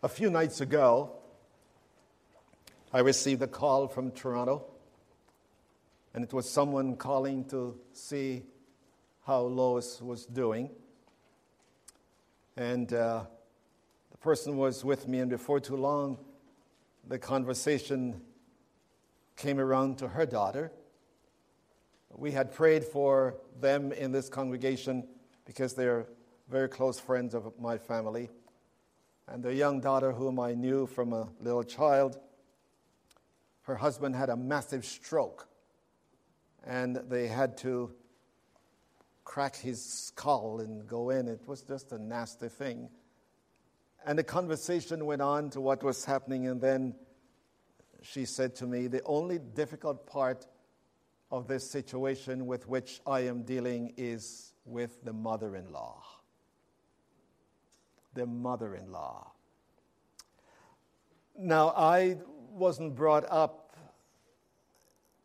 A few nights ago, I received a call from Toronto, and it was someone calling to see how Lois was doing. And uh, the person was with me, and before too long, the conversation came around to her daughter. We had prayed for them in this congregation because they're very close friends of my family and their young daughter, whom I knew from a little child. Her husband had a massive stroke, and they had to crack his skull and go in. It was just a nasty thing. And the conversation went on to what was happening, and then she said to me, The only difficult part of this situation with which I am dealing is with the mother in law the mother in law. Now, I wasn't brought up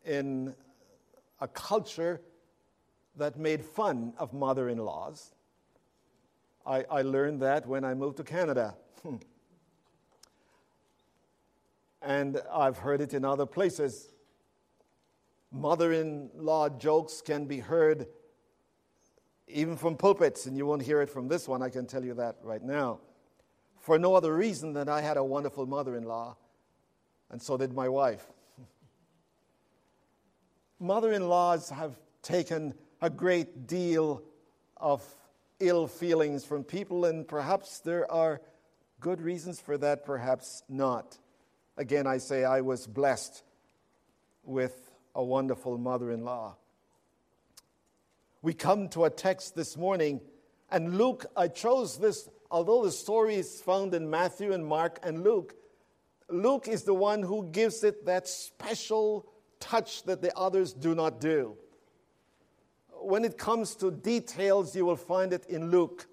in a culture that made fun of mother in laws. I, I, learned that when I moved to Canada. Hmm. and I've heard it in other places. Mother in law jokes can be heard even from pulpits, and you won't hear it from this one, I can tell you that right now. For no other reason than I had a wonderful mother in law, and so did my wife. Mother in laws have taken a great deal of ill feelings from people, and perhaps there are good reasons for that, perhaps not. Again, I say I was blessed with a wonderful mother in law we come to a text this morning. And Luke, I chose this, although the story is found in Matthew and Mark and Luke, Luke is the one who gives it that special touch that the others do not do. When it comes to details, you will find it in Luke.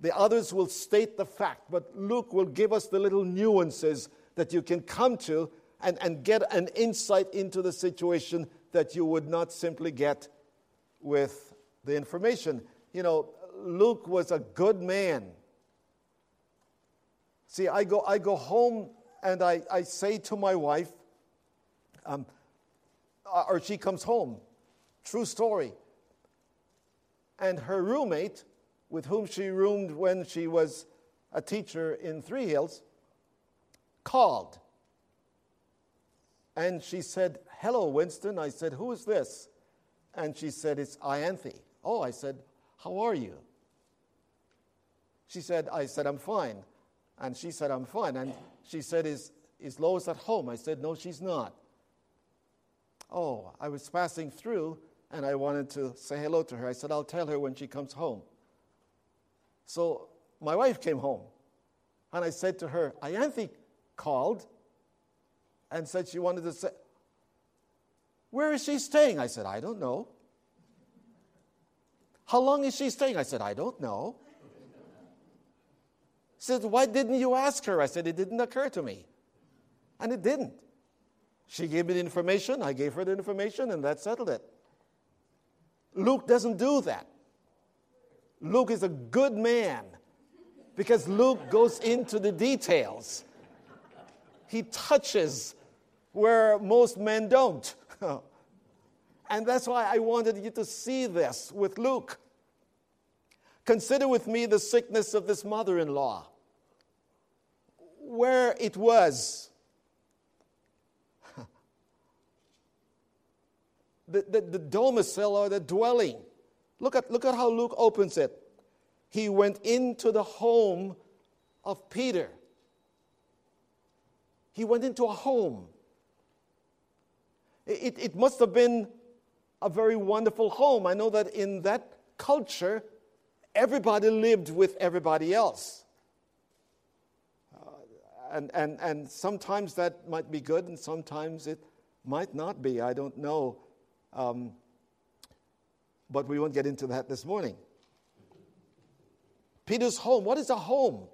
The others will state the fact, but Luke will give us the little nuances that you can come to and, and get an insight into the situation that you would not simply get with the information. You know, Luke was a good man. See, I go, I go home and I, I say to my wife, um, uh, or she comes home, true story. And her roommate, with whom she roomed when she was a teacher in Three Hills, called. And she said, Hello, Winston. I said, Who is this? And she said, It's Ianthe. Oh, I said, How are you? She said, I said, I'm fine. And she said, I'm fine. And she said, Is, is Lois at home? I said, No, she's not. Oh, I was passing through and I wanted to say hello to her. I said, I'll tell her when she comes home. So my wife came home and I said to her, Ianthe called and said she wanted to say, where is she staying? I said, I don't know. How long is she staying? I said, I don't know. She said, Why didn't you ask her? I said, It didn't occur to me. And it didn't. She gave me the information, I gave her the information, and that settled it. Luke doesn't do that. Luke is a good man because Luke goes into the details. He touches where most men don't. and that's why I wanted you to see this with Luke. Consider with me the sickness of this mother in law, where it was. the, the, the domicile or the dwelling. Look at, look at how Luke opens it. He went into the home of Peter. He went into a home. It, it must have been a very wonderful home. I know that in that culture, everybody lived with everybody else. Uh, and, and, and sometimes that might be good, and sometimes it might not be. I don't know. Um, but we won't get into that this morning. Peter's home. What is a home?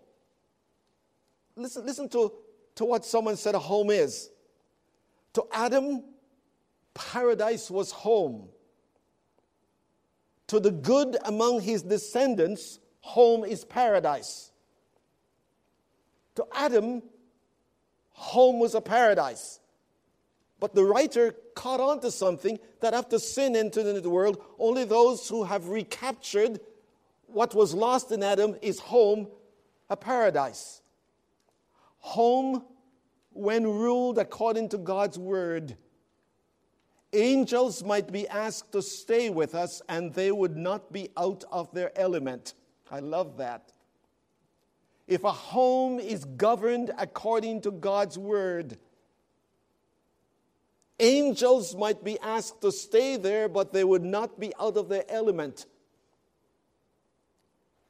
Listen, listen to, to what someone said a home is. To Adam, paradise was home. To the good among his descendants, home is paradise. To Adam, home was a paradise. But the writer caught on to something that after sin entered into the world, only those who have recaptured what was lost in Adam is home, a paradise. Home, when ruled according to God's word, angels might be asked to stay with us and they would not be out of their element. I love that. If a home is governed according to God's word, angels might be asked to stay there, but they would not be out of their element.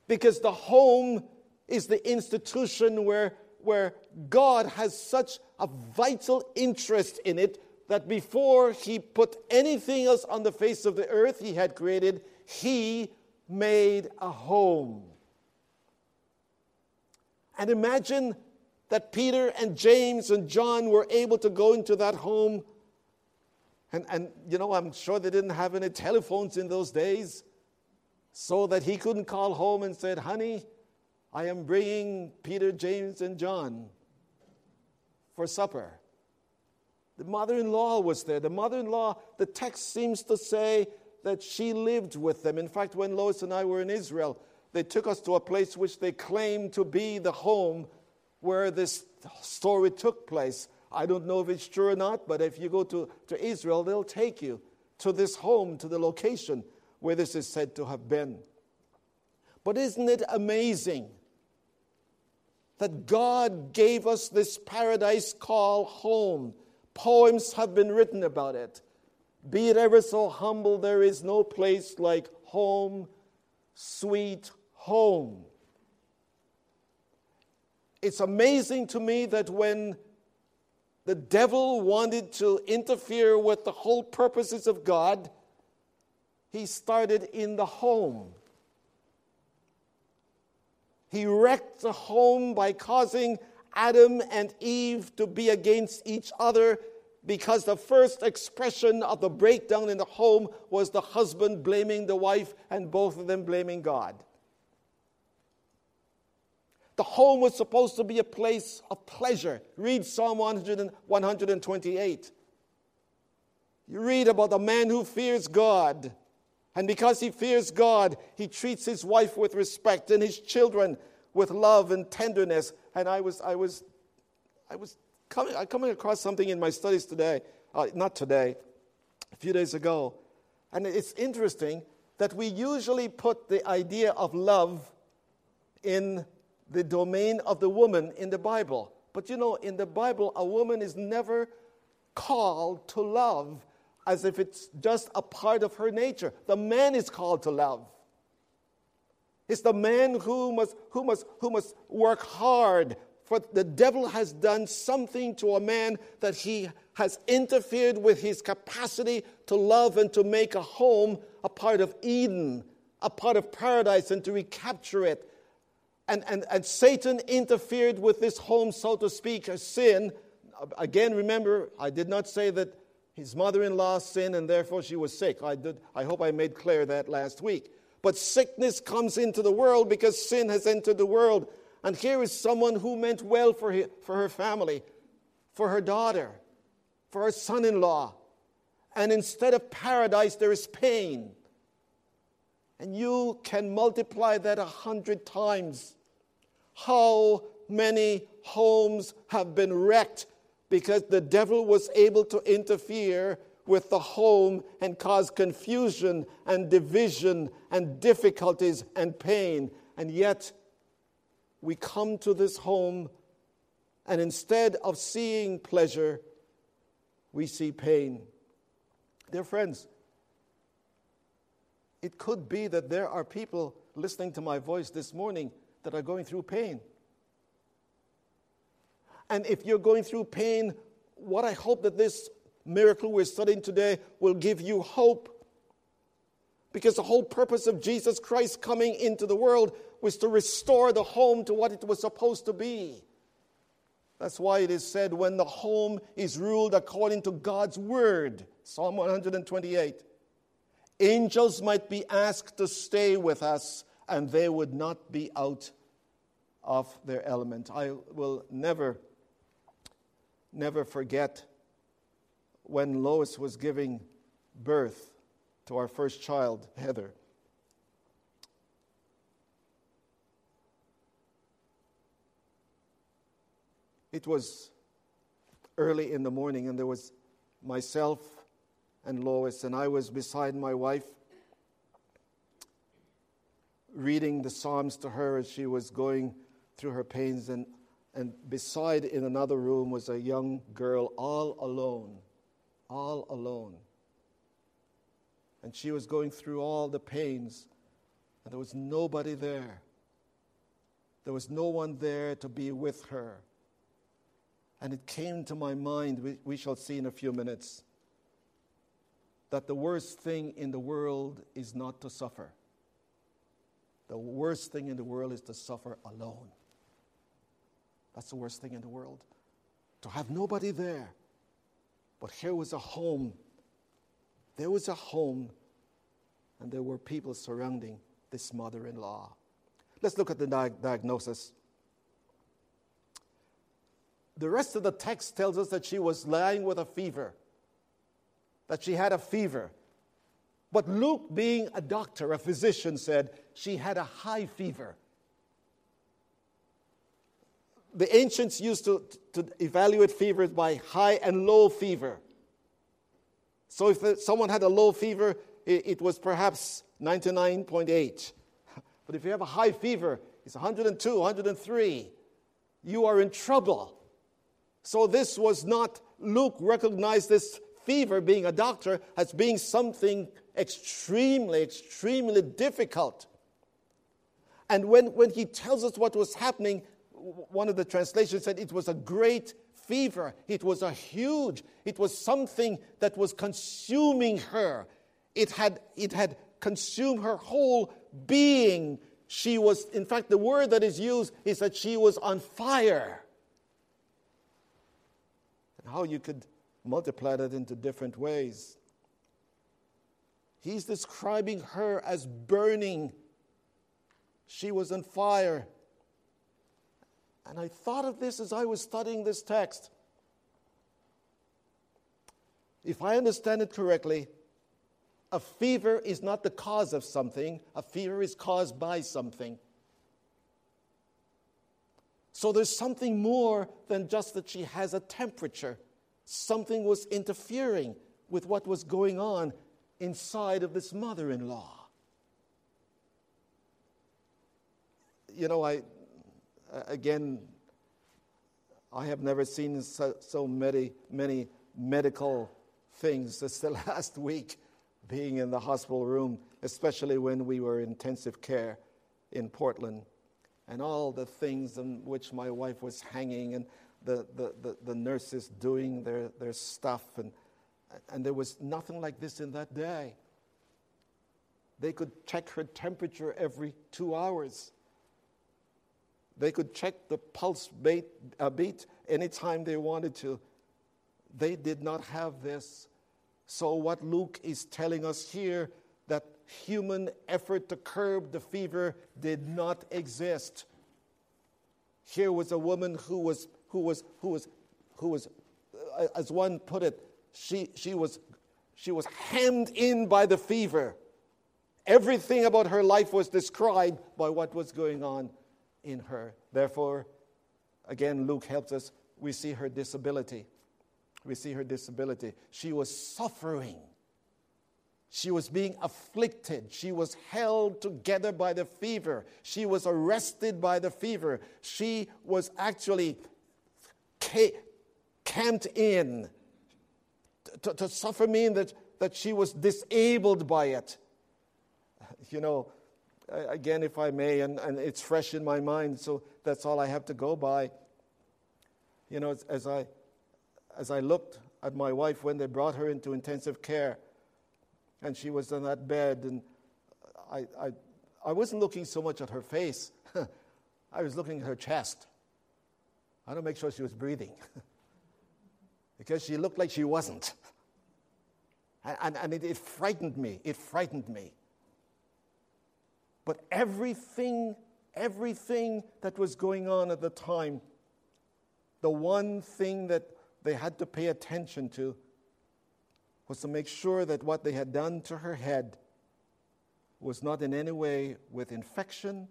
Because the home is the institution where, where God has such a vital interest in it that before he put anything else on the face of the earth he had created, he made a home. And imagine that Peter and James and John were able to go into that home. And, and, you know, I'm sure they didn't have any telephones in those days, so that he couldn't call home and said, Honey, I am bringing Peter, James, and John for supper. The mother in law was there. The mother in law, the text seems to say that she lived with them. In fact, when Lois and I were in Israel, they took us to a place which they claimed to be the home where this story took place. I don't know if it's true or not, but if you go to, to Israel, they'll take you to this home, to the location where this is said to have been. But isn't it amazing that God gave us this paradise called home? Poems have been written about it. Be it ever so humble, there is no place like home, sweet home. It's amazing to me that when the devil wanted to interfere with the whole purposes of God, he started in the home. He wrecked the home by causing Adam and Eve to be against each other because the first expression of the breakdown in the home was the husband blaming the wife and both of them blaming God. The home was supposed to be a place of pleasure. Read Psalm 128. You read about a man who fears God. And because he fears God, he treats his wife with respect and his children with love and tenderness. And I was, I was, I was coming, I'm coming across something in my studies today, uh, not today, a few days ago. And it's interesting that we usually put the idea of love in the domain of the woman in the Bible. But you know, in the Bible, a woman is never called to love as if it's just a part of her nature. The man is called to love. It's the man who must, who must, who must work hard, for the devil has done something to a man that he has interfered with his capacity to love and to make a home a part of Eden, a part of paradise, and to recapture it. And, and, and Satan interfered with this home, so to speak, a sin. Again, remember, I did not say that his mother in law sinned and therefore she was sick. I, did, I hope I made clear that last week. But sickness comes into the world because sin has entered the world. And here is someone who meant well for, her, for her family, for her daughter, for her son in law. And instead of paradise, there is pain. And you can multiply that a hundred times. How many homes have been wrecked because the devil was able to interfere with the home and cause confusion and division and difficulties and pain. And yet, we come to this home, and instead of seeing pleasure, we see pain. Dear friends, it could be that there are people listening to my voice this morning that are going through pain. And if you're going through pain, what I hope that this miracle we're studying today will give you hope. Because the whole purpose of Jesus Christ coming into the world was to restore the home to what it was supposed to be. That's why it is said, when the home is ruled according to God's word, Psalm 128, angels might be asked to stay with us and they would not be out of their element. I will never, never forget when Lois was giving birth to our first child, Heather. It was early in the morning, and there was myself and Lois, and I was beside my wife reading the Psalms to her as she was going through her pains. And, and beside, in another room, was a young girl all alone, all alone. And she was going through all the pains, and there was nobody there. There was no one there to be with her. And it came to my mind, we, we shall see in a few minutes, that the worst thing in the world is not to suffer. The worst thing in the world is to suffer alone. That's the worst thing in the world. To have nobody there. But here was a home. There was a home, and there were people surrounding this mother in law. Let's look at the di- diagnosis. The rest of the text tells us that she was lying with a fever, that she had a fever. But Luke, being a doctor, a physician, said she had a high fever. The ancients used to, to evaluate fevers by high and low fever. So if someone had a low fever, it, it was perhaps 99.8. But if you have a high fever, it's 102, 103. You are in trouble. So this was not, Luke recognized this fever, being a doctor, as being something extremely, extremely difficult. And when, when he tells us what was happening, one of the translations said it was a great fever. It was a huge, it was something that was consuming her. It had, it had consumed her whole being. She was, in fact, the word that is used is that she was on fire. And how you could multiply that into different ways. He's describing her as burning. She was on fire. And I thought of this as I was studying this text. If I understand it correctly, a fever is not the cause of something, a fever is caused by something. So there's something more than just that she has a temperature. Something was interfering with what was going on inside of this mother in law. You know, I, again, I have never seen so, so many, many medical things as the last week being in the hospital room, especially when we were in intensive care in Portland, and all the things in which my wife was hanging, and the, the, the, the nurses doing their, their stuff, and and there was nothing like this in that day. They could check her temperature every two hours. They could check the pulse beat, uh, beat anytime they wanted to. They did not have this. So, what Luke is telling us here that human effort to curb the fever did not exist. Here was a woman who was, who was, who was, who was, uh, as one put it, she, she, was, she was hemmed in by the fever. Everything about her life was described by what was going on in her. Therefore, again, Luke helps us. We see her disability. We see her disability. She was suffering. She was being afflicted. She was held together by the fever. She was arrested by the fever. She was actually camped in to, to suffer mean that, that she was disabled by it. You know, again, if I may, and, and it's fresh in my mind, so that's all I have to go by. You know, as, as I, as I looked at my wife when they brought her into intensive care, and she was on that bed, and I, I, I wasn't looking so much at her face, I was looking at her chest. I don't make sure she was breathing. because she looked like she wasn't. And, and it, it frightened me. It frightened me. But everything everything that was going on at the time, the one thing that they had to pay attention to was to make sure that what they had done to her head was not in any way with infection,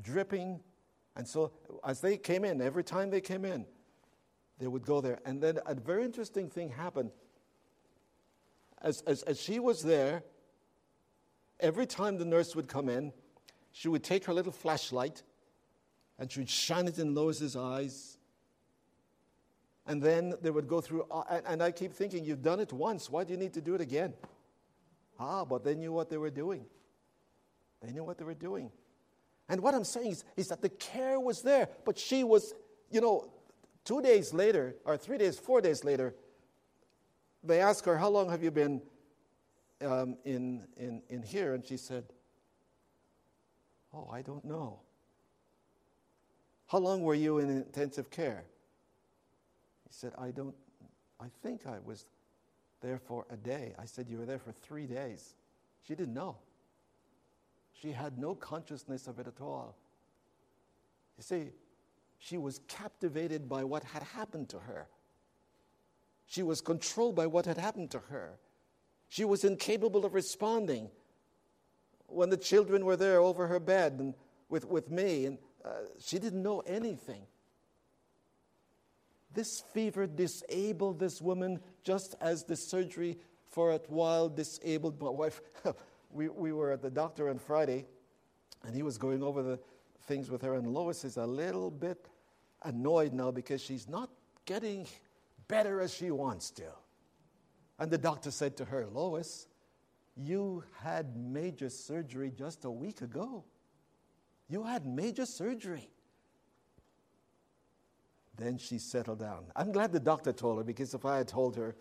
dripping. And so, as they came in, every time they came in, they would go there. And then a very interesting thing happened. As, as, as she was there, every time the nurse would come in, she would take her little flashlight and she would shine it in Lois's eyes. And then they would go through, uh, and I keep thinking, you've done it once. Why do you need to do it again? Ah, but they knew what they were doing. They knew what they were doing. And what I'm saying is, is that the care was there, but she was, you know, two days later, or three days, four days later, they asked her, How long have you been um, in, in, in here? And she said, Oh, I don't know. How long were you in intensive care? He said, I don't, I think I was there for a day. I said, You were there for three days. She didn't know. She had no consciousness of it at all. You see, she was captivated by what had happened to her. She was controlled by what had happened to her. She was incapable of responding when the children were there over her bed and with, with me, and uh, she didn't know anything. This fever disabled this woman just as the surgery for a while disabled my wife. we, we were at the doctor on Friday, and he was going over the things with her, and Lois is a little bit annoyed now because she's not getting better as she wants to. And the doctor said to her, Lois, you had major surgery just a week ago. You had major surgery. Then she settled down. I'm glad the doctor told her because if I had told her,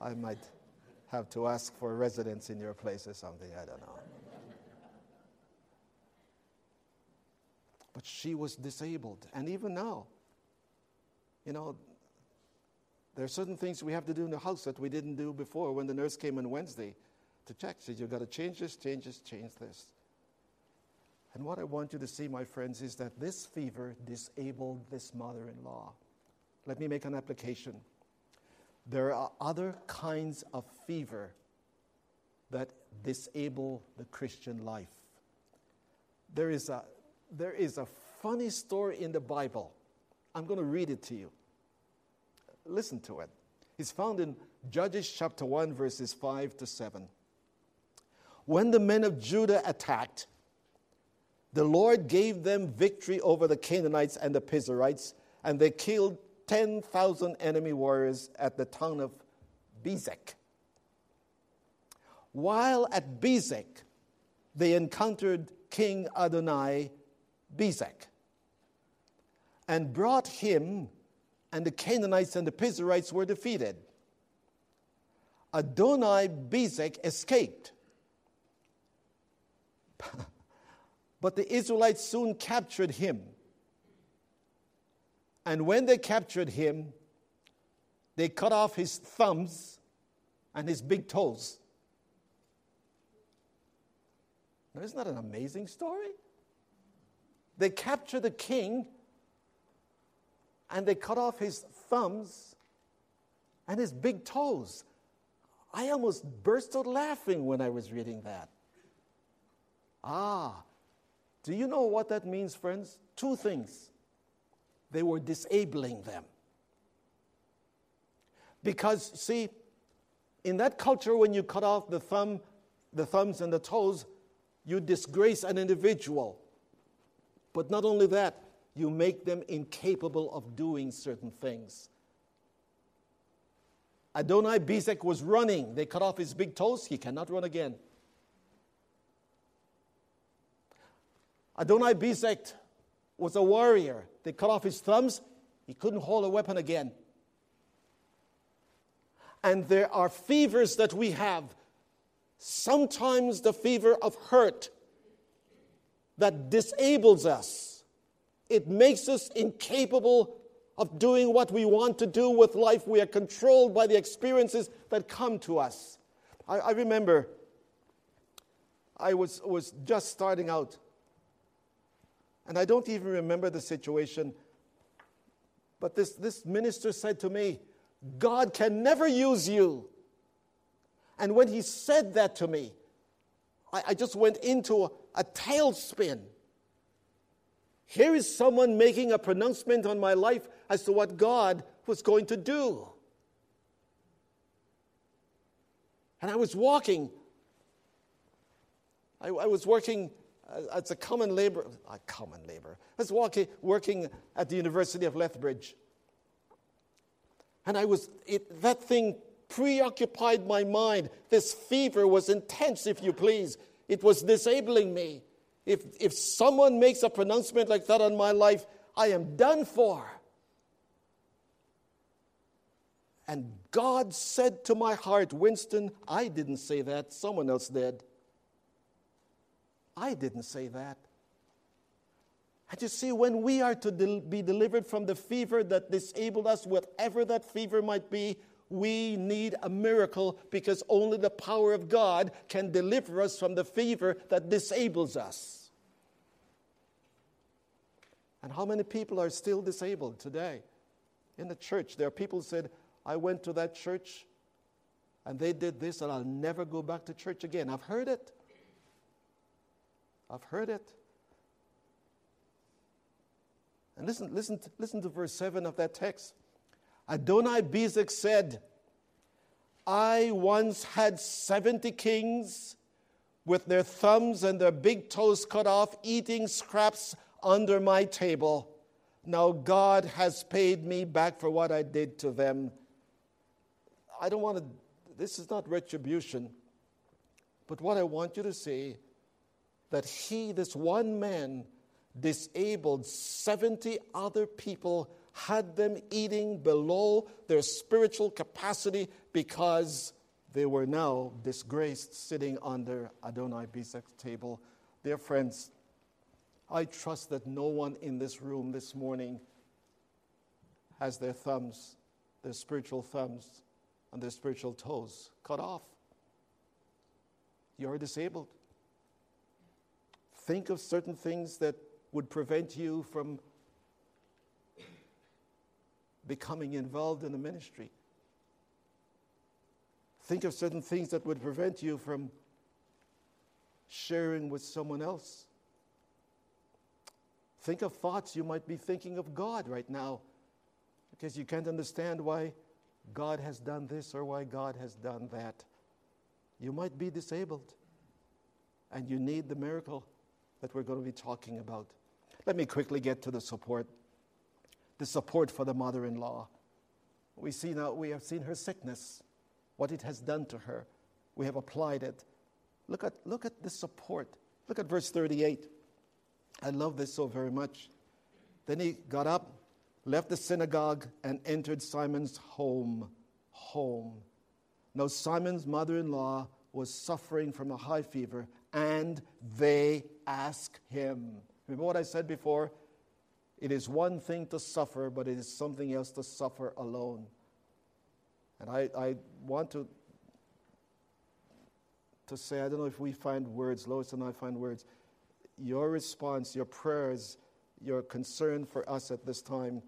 I might have to ask for residence in your place or something. I don't know. but she was disabled. And even now, you know, there are certain things we have to do in the house that we didn't do before when the nurse came on Wednesday to check. Said, You've got to change this, change this, change this. And what I want you to see, my friends, is that this fever disabled this mother in law. Let me make an application. There are other kinds of fever that disable the Christian life. There is a, there is a funny story in the Bible. I'm going to read it to you. Listen to it. It's found in Judges chapter 1, verses 5 to 7. When the men of Judah attacked, the Lord gave them victory over the Canaanites and the Perizzites, and they killed 10,000 enemy warriors at the town of Bezek. While at Bezek, they encountered King Adonai Bezek and brought him, and the Canaanites and the Perizzites were defeated. Adonai Bezek escaped. but the Israelites soon captured him and when they captured him, they cut off his thumbs and his big toes. Now, isn't that an amazing story? They capture the king and they cut off his thumbs and his big toes. I almost burst out laughing when I was reading that. Ah, do you know what that means, friends? Two things they were disabling them. Because, see, in that culture, when you cut off the thumb, the thumbs and the toes, you disgrace an individual. But not only that, you make them incapable of doing certain things. Adonai Bezek was running. They cut off his big toes. He cannot run again. Adonai Bezek was a warrior. They cut off his thumbs, he couldn't hold a weapon again. And there are fevers that we have. Sometimes the fever of hurt that disables us, it makes us incapable of doing what we want to do with life. We are controlled by the experiences that come to us. I, I remember I was, was just starting out And I don't even remember the situation. But this, this minister said to me, God can never use you. And when he said that to me, I, I just went into a, a tailspin. Here is someone making a pronouncement on my life as to what God was going to do. And I was walking, I, I was working Uh, as a common labor, a common labor. I was walking, working at the University of Lethbridge. And I was, it, that thing preoccupied my mind. This fever was intense, if you please. It was disabling me. If, if someone makes a pronouncement like that on my life, I am done for. And God said to my heart, Winston, I didn't say that, someone else did. I didn't say that. And you see, when we are to del- be delivered from the fever that disabled us, whatever that fever might be, we need a miracle because only the power of God can deliver us from the fever that disables us. And how many people are still disabled today in the church? There are people who said, I went to that church and they did this and I'll never go back to church again. I've heard it. I've heard it. And listen, listen, listen to verse 7 of that text. Adonai Bezek said, I once had 70 kings with their thumbs and their big toes cut off, eating scraps under my table. Now God has paid me back for what I did to them. I don't want to, this is not retribution, but what I want you to see that he, this one man, disabled 70 other people, had them eating below their spiritual capacity because they were now disgraced sitting under Adonai Bezek's table. Dear friends, I trust that no one in this room this morning has their thumbs, their spiritual thumbs, and their spiritual toes cut off. You're disabled. Think of certain things that would prevent you from becoming involved in the ministry. Think of certain things that would prevent you from sharing with someone else. Think of thoughts you might be thinking of God right now because you can't understand why God has done this or why God has done that. You might be disabled and you need the miracle that we're going to be talking about. Let me quickly get to the support. The support for the mother in law. We see now, we have seen her sickness, what it has done to her. We have applied it. Look at, look at the support. Look at verse 38. I love this so very much. Then he got up, left the synagogue, and entered Simon's home. Home. Now, Simon's mother in law was suffering from a high fever, and they ask him. Remember what I said before? It is one thing to suffer, but it is something else to suffer alone. And I, I want to, to say, I don't know if we find words, Lois and I find words. Your response, your prayers, your concern for us at this time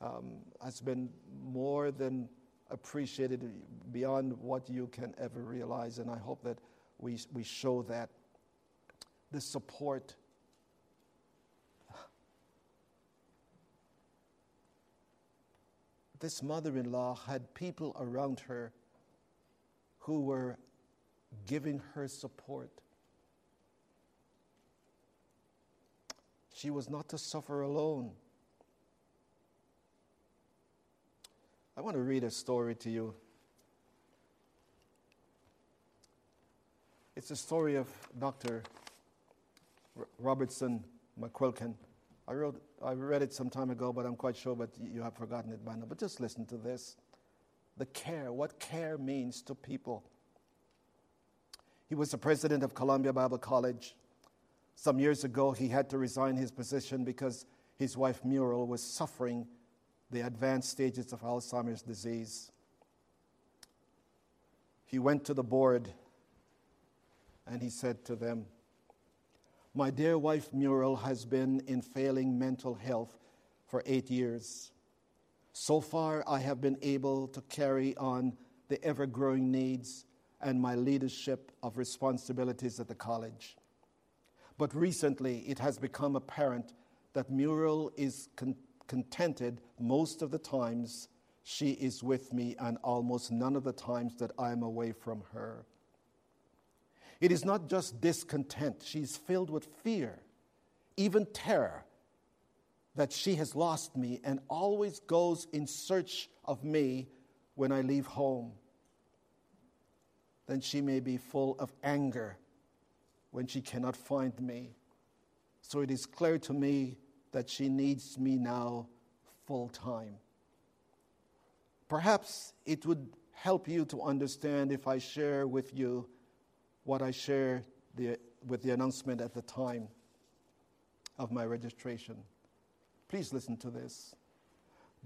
um, has been more than appreciated beyond what you can ever realize. And I hope that we, we show that. The support this mother in law had people around her who were giving her support. She was not to suffer alone. I want to read a story to you. It's a story of Dr. Robertson McQuilkin. I, wrote, I read it some time ago, but I'm quite sure, that you have forgotten it by now. But just listen to this the care, what care means to people. He was the president of Columbia Bible College. Some years ago, he had to resign his position because his wife Muriel was suffering the advanced stages of Alzheimer's disease. He went to the board and he said to them, My dear wife Muriel has been in failing mental health for eight years. So far, I have been able to carry on the ever growing needs and my leadership of responsibilities at the college. But recently, it has become apparent that Muriel is con- contented most of the times she is with me and almost none of the times that I am away from her. It is not just discontent, she's filled with fear, even terror that she has lost me and always goes in search of me when I leave home. Then she may be full of anger when she cannot find me. So it is clear to me that she needs me now full time. Perhaps it would help you to understand if I share with you what I shared the, with the announcement at the time of my registration. Please listen to this.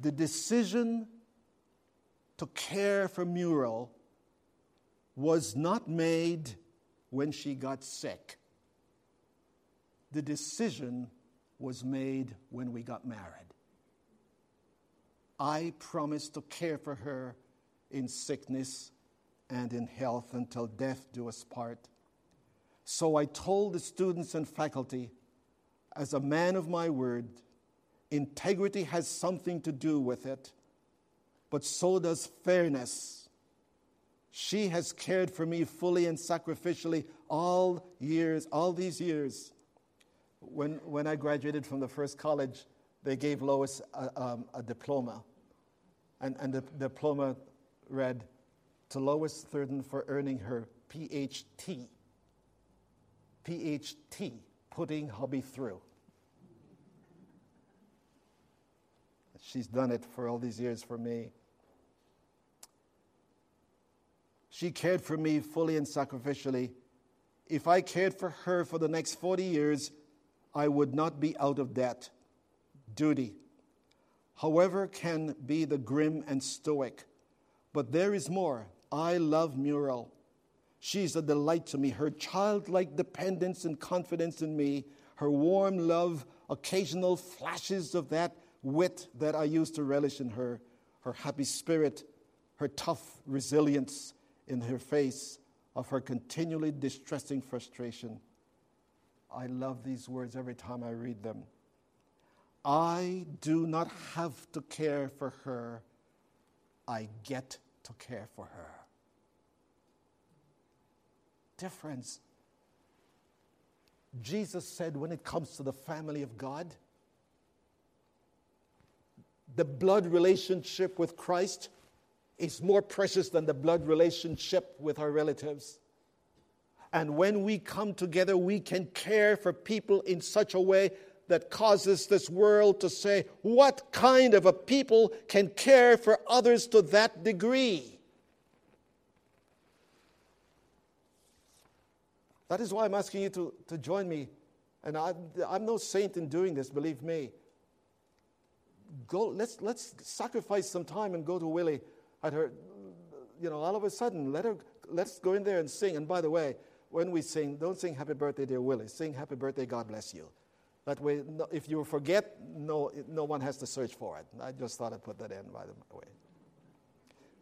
The decision to care for Muriel was not made when she got sick. The decision was made when we got married. I promised to care for her in sickness and in health until death do us part. So I told the students and faculty, as a man of my word, integrity has something to do with it, but so does fairness. She has cared for me fully and sacrificially all years, all these years. When, when I graduated from the first college, they gave Lois a, um, a diploma. And, and the diploma read, to Lois Thurden for earning her PhD. PhD, putting hubby through. She's done it for all these years for me. She cared for me fully and sacrificially. If I cared for her for the next 40 years, I would not be out of debt. Duty, however, can be the grim and stoic. But there is more. I love Muriel. She's a delight to me. Her childlike dependence and confidence in me, her warm love, occasional flashes of that wit that I used to relish in her, her happy spirit, her tough resilience in her face of her continually distressing frustration. I love these words every time I read them. I do not have to care for her, I get to care for her. Difference. Jesus said when it comes to the family of God, the blood relationship with Christ is more precious than the blood relationship with our relatives. And when we come together, we can care for people in such a way that causes this world to say, What kind of a people can care for others to that degree? That is why I'm asking you to, to join me. And I, I'm no saint in doing this, believe me. Go, let's, let's sacrifice some time and go to Willie at her, you know, all of a sudden, let her, let's go in there and sing. And by the way, when we sing, don't sing happy birthday, dear Willie. Sing happy birthday, God bless you. That way, no, if you forget, no, no one has to search for it. I just thought I'd put that in, by the way.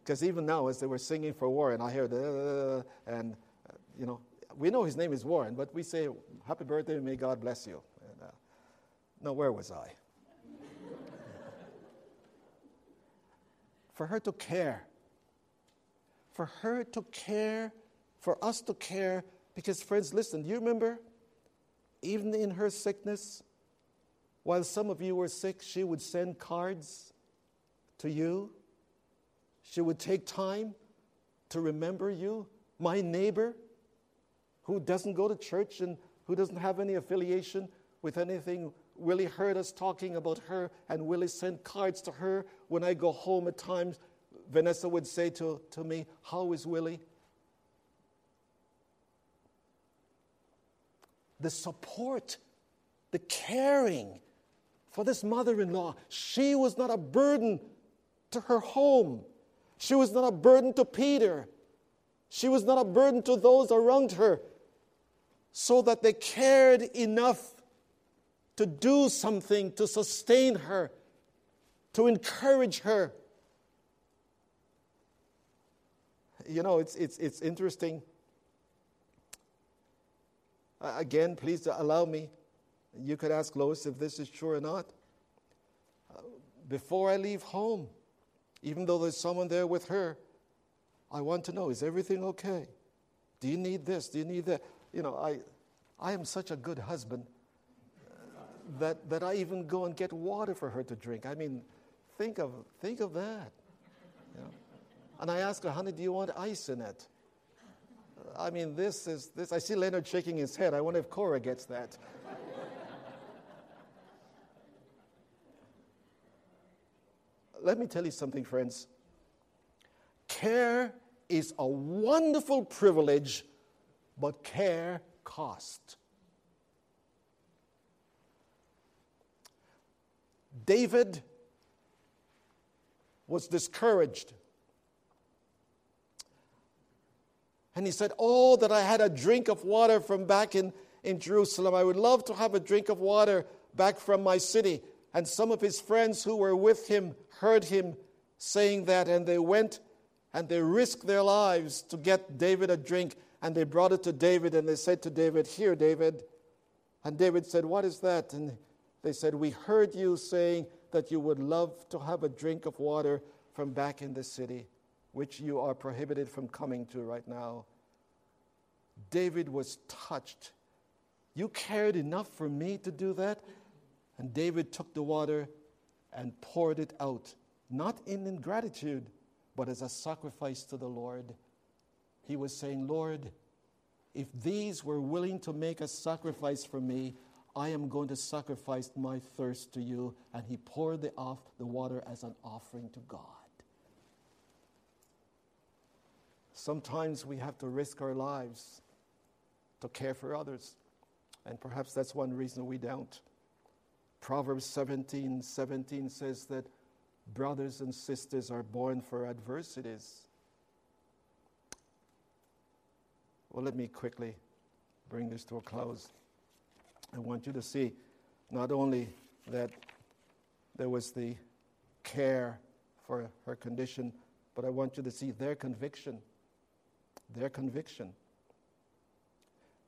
Because even now, as they were singing for Warren, I heard, uh, and, uh, you know, we know his name is Warren, but we say, Happy birthday, may God bless you. And, uh, no, where was I? for her to care. For her to care, for us to care, because, friends, listen, do you remember even in her sickness, while some of you were sick, she would send cards to you. She would take time to remember you. My neighbor, who doesn't go to church and who doesn't have any affiliation with anything, Willie heard us talking about her, and Willie sent cards to her. When I go home at times, Vanessa would say to, to me, How is Willie? The support, the caring for this mother in law. She was not a burden to her home, she was not a burden to Peter, she was not a burden to those around her. so that they cared enough to do something to sustain her, to encourage her. You know, it's, it's, it's interesting. Uh, again, please allow me. You could ask Lois if this is true or not. Uh, before I leave home, even though there's someone there with her, I want to know is everything okay? Do you need this? Do you need that? You know, I, I am such a good husband that, that I even go and get water for her to drink. I mean, think of, think of that. You know? And I ask her, honey, do you want ice in it? I mean, this is this. I see Leonard shaking his head. I wonder if Cora gets that. Let me tell you something, friends. Care is a wonderful privilege, but care cost. David was discouraged. And he said, Oh, that I had a drink of water from back in, in Jerusalem. I would love to have a drink of water back from my city. And some of his friends who were with him heard him saying that, and they went and they risked their lives to get David a drink. And they brought it to David, and they said to David, Here, David. And David said, What is that? And they said, We heard you saying that you would love to have a drink of water from back in the city, which you are prohibited from coming to right now. David was touched. You cared enough for me to do that? And David took the water and poured it out, not in ingratitude, but as a sacrifice to the Lord. He was saying, Lord, if these were willing to make a sacrifice for me, I am going to sacrifice my thirst to you. And he poured the, off, the water as an offering to God. Sometimes we have to risk our lives to care for others. And perhaps that's one reason we don't. Proverbs 17 17 says that brothers and sisters are born for adversities. Well, let me quickly bring this to a close. I want you to see not only that there was the care for her condition, but I want you to see their conviction. Their conviction.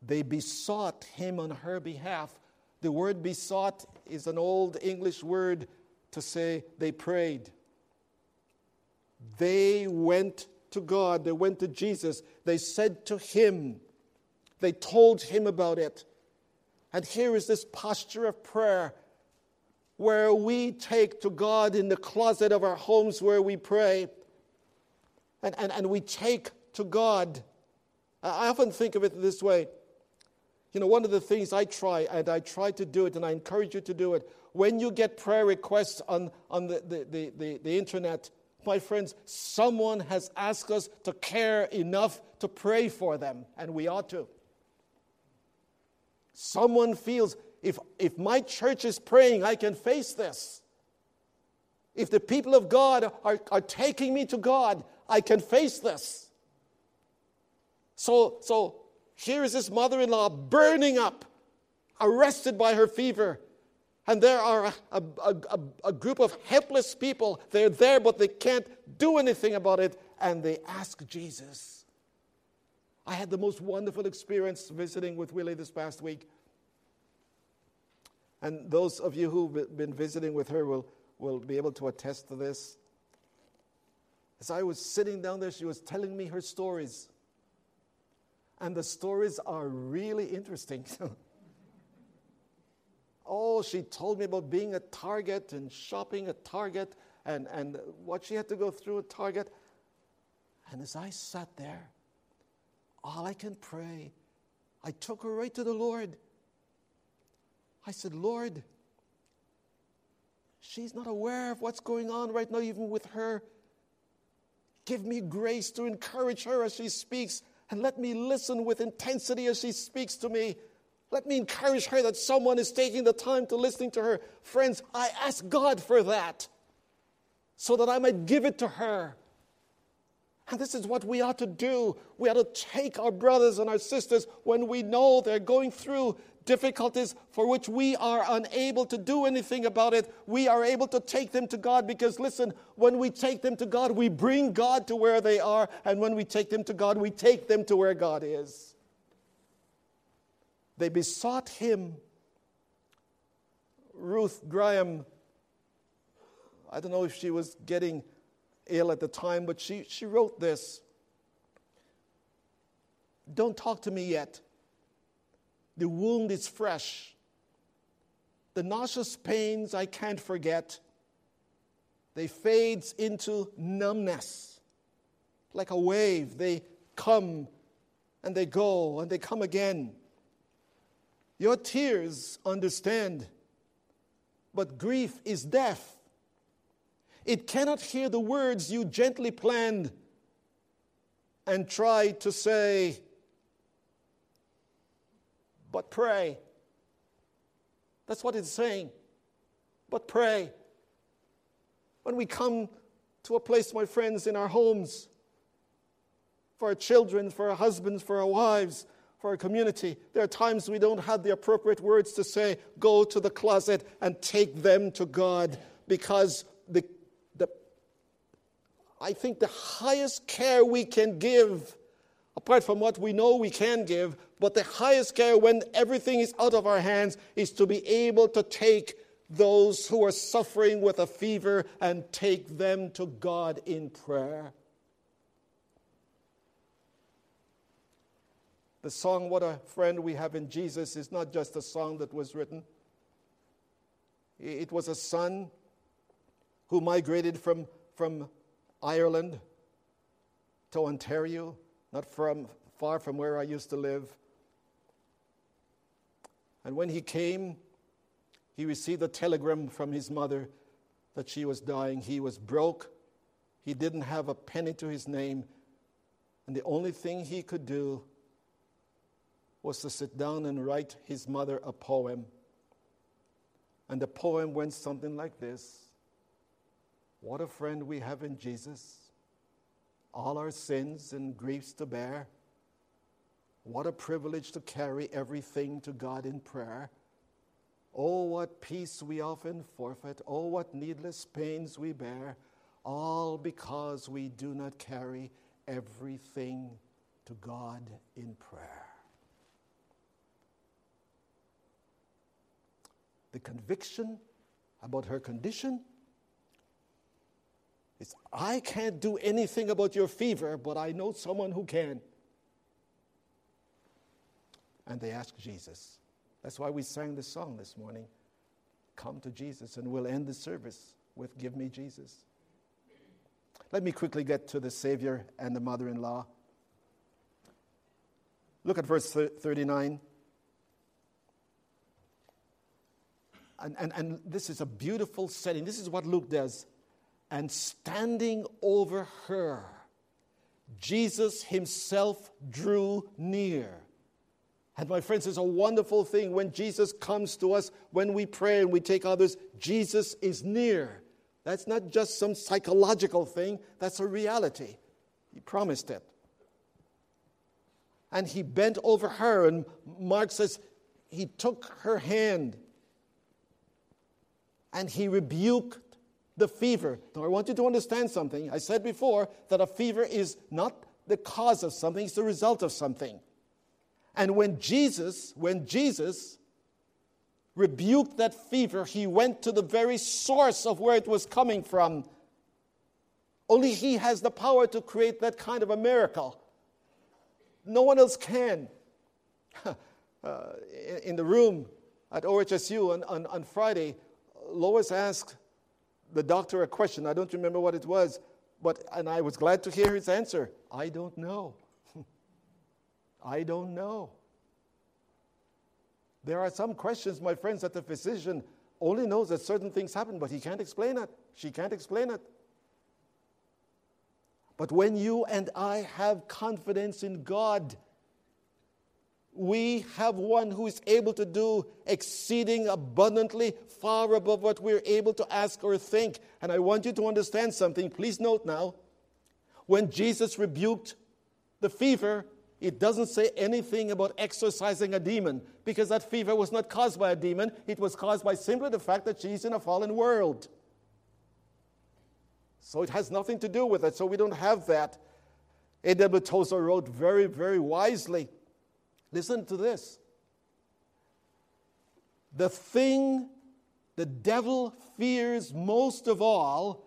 They besought him on her behalf. The word besought is an old English word to say they prayed. They went to God, they went to Jesus, they said to him, they told him about it. And here is this posture of prayer where we take to God in the closet of our homes where we pray. And, and, and we take to God. I often think of it this way. You know, one of the things I try, and I try to do it, and I encourage you to do it, when you get prayer requests on, on the, the, the, the, the internet, my friends, someone has asked us to care enough to pray for them, and we ought to. Someone feels if, if my church is praying, I can face this. If the people of God are, are taking me to God, I can face this. So, so here is this mother in law burning up, arrested by her fever. And there are a, a, a, a, group of helpless people. They're there, but they can't do anything about it. And they ask Jesus. I had the most wonderful experience visiting with Willie this past week. And those of you who've been visiting with her will, will be able to attest to this. As I was sitting down there, she was telling me her stories. And the stories are really interesting. oh, she told me about being at Target and shopping at Target and, and what she had to go through at Target. And as I sat there, all I can pray. I took her right to the Lord. I said, Lord, she's not aware of what's going on right now, even with her. Give me grace to encourage her as she speaks, and let me listen with intensity as she speaks to me. Let me encourage her that someone is taking the time to listening to her. Friends, I ask God for that so that I might give it to her And this is what we ought to do. We ought to take our brothers and our sisters when we know they're going through difficulties for which we are unable to do anything about it. We are able to take them to God because, listen, when we take them to God, we bring God to where they are. And when we take them to God, we take them to where God is. They besought Him. Ruth Graham, I don't know if she was getting ill at the time, but she, she wrote this Don't talk to me yet. The wound is fresh. The nauseous pains I can't forget. They fades into numbness. Like a wave, they come and they go and they come again. Your tears understand, but grief is deaf. It cannot hear the words you gently planned and tried to say, but pray. That's what it's saying. But pray. When we come to a place, my friends, in our homes, for our children, for our husbands, for our wives, for our community, there are times we don't have the appropriate words to say, go to the closet and take them to God because I think the highest care we can give, apart from what we know we can give, but the highest care when everything is out of our hands is to be able to take those who are suffering with a fever and take them to God in prayer. The song, What a Friend We Have in Jesus, is not just a song that was written. It was a son who migrated from, from Ireland to Ontario, not from, far from where I used to live. And when he came, he received a telegram from his mother that she was dying. He was broke. He didn't have a penny to his name. And the only thing he could do was to sit down and write his mother a poem. And the poem went something like this what a friend we have in Jesus. All our sins and griefs to bear. What a privilege to carry everything to God in prayer. Oh, what peace we often forfeit. Oh, what needless pains we bear. All because we do not carry everything to God in prayer. The conviction about her condition it's, I can't do anything about your fever, but I know someone who can. And they ask Jesus. That's why we sang this song this morning Come to Jesus, and we'll end the service with Give Me Jesus. Let me quickly get to the Savior and the mother in law. Look at verse 39. And, and, and this is a beautiful setting. This is what Luke does and standing over her, Jesus himself drew near. And my friends, it's a wonderful thing when Jesus comes to us, when we pray and we take others, Jesus is near. That's not just some psychological thing, that's a reality. He promised it. And he bent over her, and Mark says he took her hand and he rebuked the fever. Now, I want you to understand something. I said before that a fever is not the cause of something, it's the result of something. And when Jesus, when Jesus rebuked that fever, he went to the very source of where it was coming from. Only he has the power to create that kind of a miracle. No one else can. uh, in the room at OHSU on, on, on Friday, Lois asked the doctor a question. I don't remember what it was, but and I was glad to hear his answer. I don't know. I don't know. There are some questions, my friends, that the physician only knows that certain things happen, but he can't explain it. She can't explain it. But when you and I have confidence in God, we have one who is able to do exceeding abundantly far above what we're able to ask or think. And I want you to understand something. Please note now When Jesus rebuked the fever, it doesn't say anything about exorcising a demon because that fever was not caused by a demon. It was caused by simply the fact that she's in a fallen world. So it has nothing to do with it. So we don't have that. A.W. Tozer wrote very, very wisely. Listen to this. The thing the devil fears most of all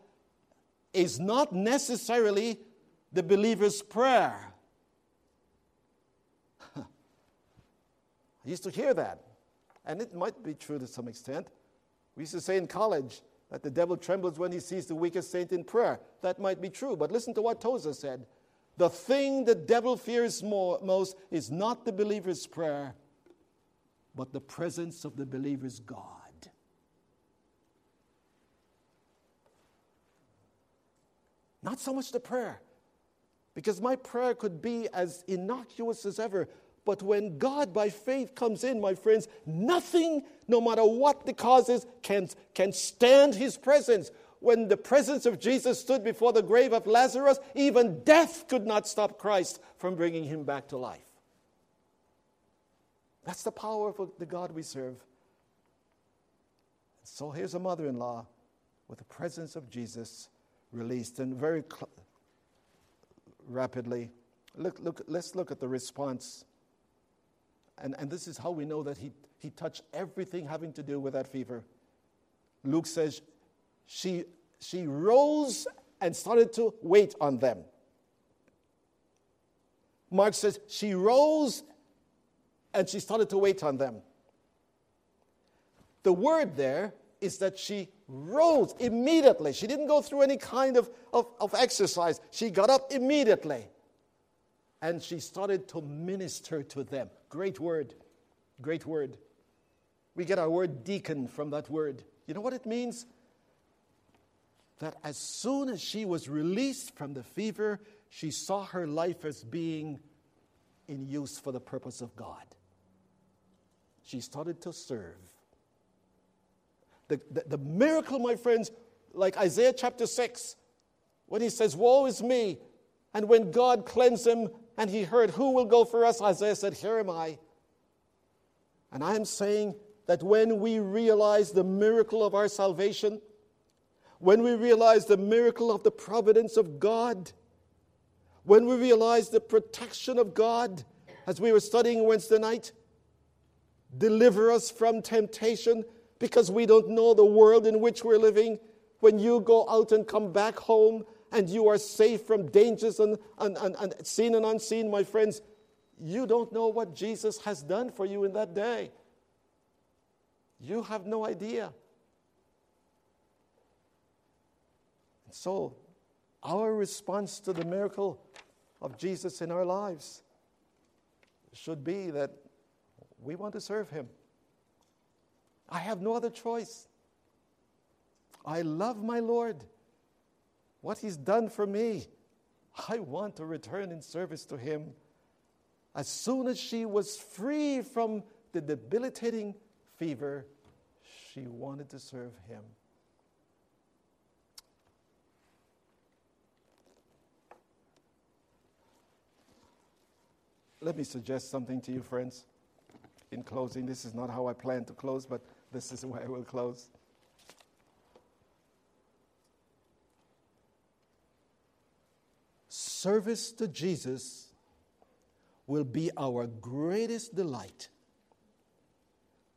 is not necessarily the believer's prayer. I used to hear that, and it might be true to some extent. We used to say in college that the devil trembles when he sees the weakest saint in prayer. That might be true, but listen to what Tozer said. The thing the devil fears more, most is not the believer's prayer, but the presence of the believer's God. Not so much the prayer, because my prayer could be as innocuous as ever. But when God by faith comes in, my friends, nothing, no matter what the cause is, can, can stand his presence. When the presence of Jesus stood before the grave of Lazarus, even death could not stop Christ from bringing him back to life. That's the power of the God we serve. So here's a mother in law with the presence of Jesus released. And very cl- rapidly, look, look, let's look at the response. And, and this is how we know that he, he touched everything having to do with that fever. Luke says she, she rose and started to wait on them. Mark says she rose and she started to wait on them. The word there is that she rose immediately. She didn't go through any kind of, of, of exercise. She got up immediately and she started to minister to them. Great word. Great word. We get our word deacon from that word. You know what it means? That as soon as she was released from the fever, she saw her life as being in use for the purpose of God. She started to serve. The, the, the, miracle, my friends, like Isaiah chapter 6, when he says, Woe is me. And when God cleansed him and he heard, Who will go for us? Isaiah said, Here am I. And I am saying that when we realize the miracle of our salvation, when we realize the miracle of the providence of God, when we realize the protection of God, as we were studying Wednesday night, deliver us from temptation because we don't know the world in which we're living. When you go out and come back home and you are safe from dangers and, and, and, and seen and unseen, my friends, you don't know what Jesus has done for you in that day. You have no idea. And so, our response to the miracle of Jesus in our lives should be that we want to serve Him. I have no other choice. I love my Lord. What He's done for me, I want to return in service to Him. As soon as she was free from the debilitating fever, she wanted to serve Him. Let me suggest something to you, friends. In closing, this is not how I plan to close, but this is where I will close. Service to Jesus will be our greatest delight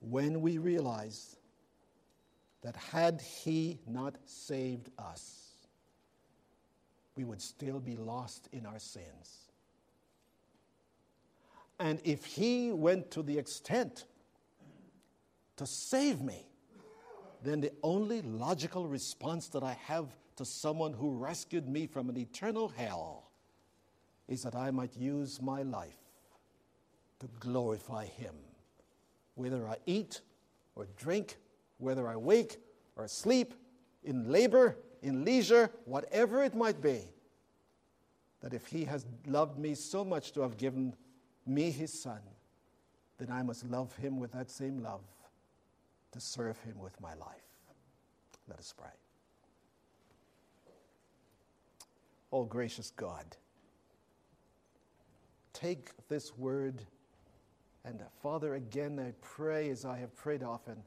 when we realize that had He not saved us, we would still be lost in our sins. And if He went to the extent to save me, then the only logical response that I have to someone who rescued me from an eternal hell is that I might use my life to glorify Him. Whether I eat or drink, whether I wake or sleep, in labor, in leisure, whatever it might be, that if He has loved me so much to have given me His Son, then I must love Him with that same love to serve Him with my life. Let us pray. oh gracious God. Take this word, and Father, again, I pray as I have prayed often,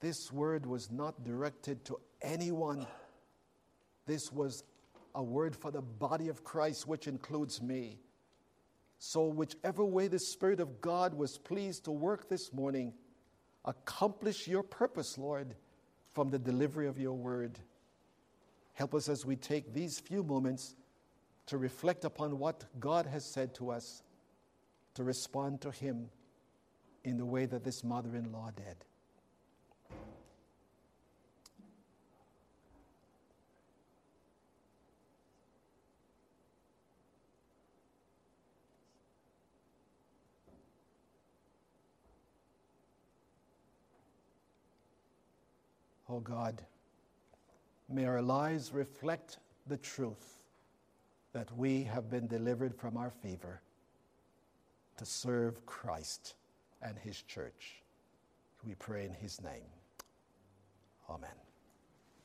this word was not directed to anyone. This was a word for the body of Christ, which includes me. So, whichever way the Spirit of God was pleased to work this morning, accomplish your purpose, Lord, from the delivery of your word. Help us as we take these few moments to reflect upon what God has said to us, to respond to Him in the way that this mother in law did. Oh God, may our lives reflect the truth that we have been delivered from our fever to serve Christ and His church. We pray in His name. Amen.